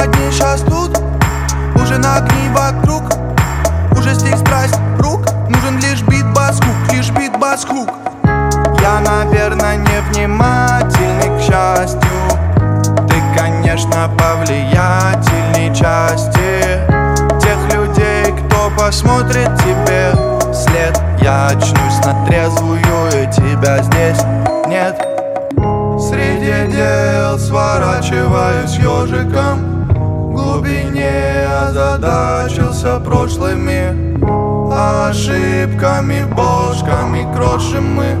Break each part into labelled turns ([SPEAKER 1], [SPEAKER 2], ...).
[SPEAKER 1] одни сейчас тут. Уже на огни вокруг. Уже стих страсть рук. Нужен лишь бит бас хук Лишь бит бас хук Я, наверное, невнимательный к счастью. Ты, конечно, повлиятельней части Тех людей, кто посмотрит тебе след Я очнусь на трезвую и тебя здесь нет. Среди дел сворачиваюсь ежиком озадачился прошлыми Ошибками, бошками крошим мы.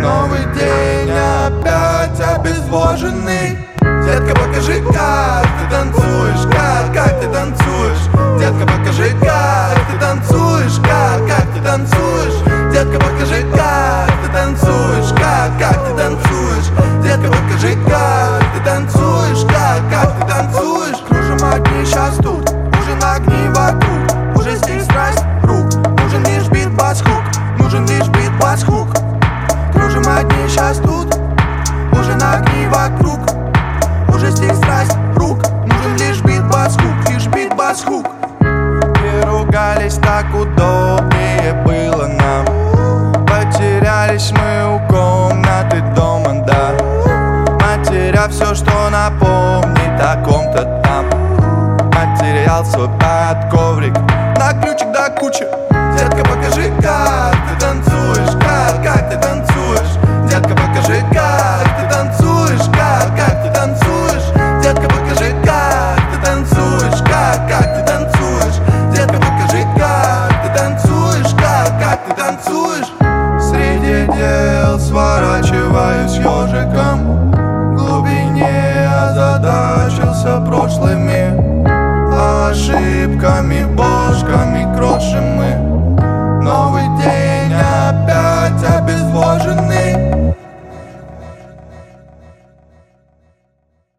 [SPEAKER 1] Новый день опять обезвоженный. Детка, покажи, как ты танцуешь, как, как ты танцуешь. Детка, покажи, как сейчас тут, уже на огни вокруг. Уже здесь страсть рук, нужен лишь бит бас хук Лишь бит бас хук И ругались так удобнее было нам. Потерялись мы у комнаты дома, да. Матеря все, что напомнит о ком-то там. Материал свой под коврик. На ключик до кучи. Детка, покажи, как ты кружками, бошками крошим мы. Новый день опять обезвоженный.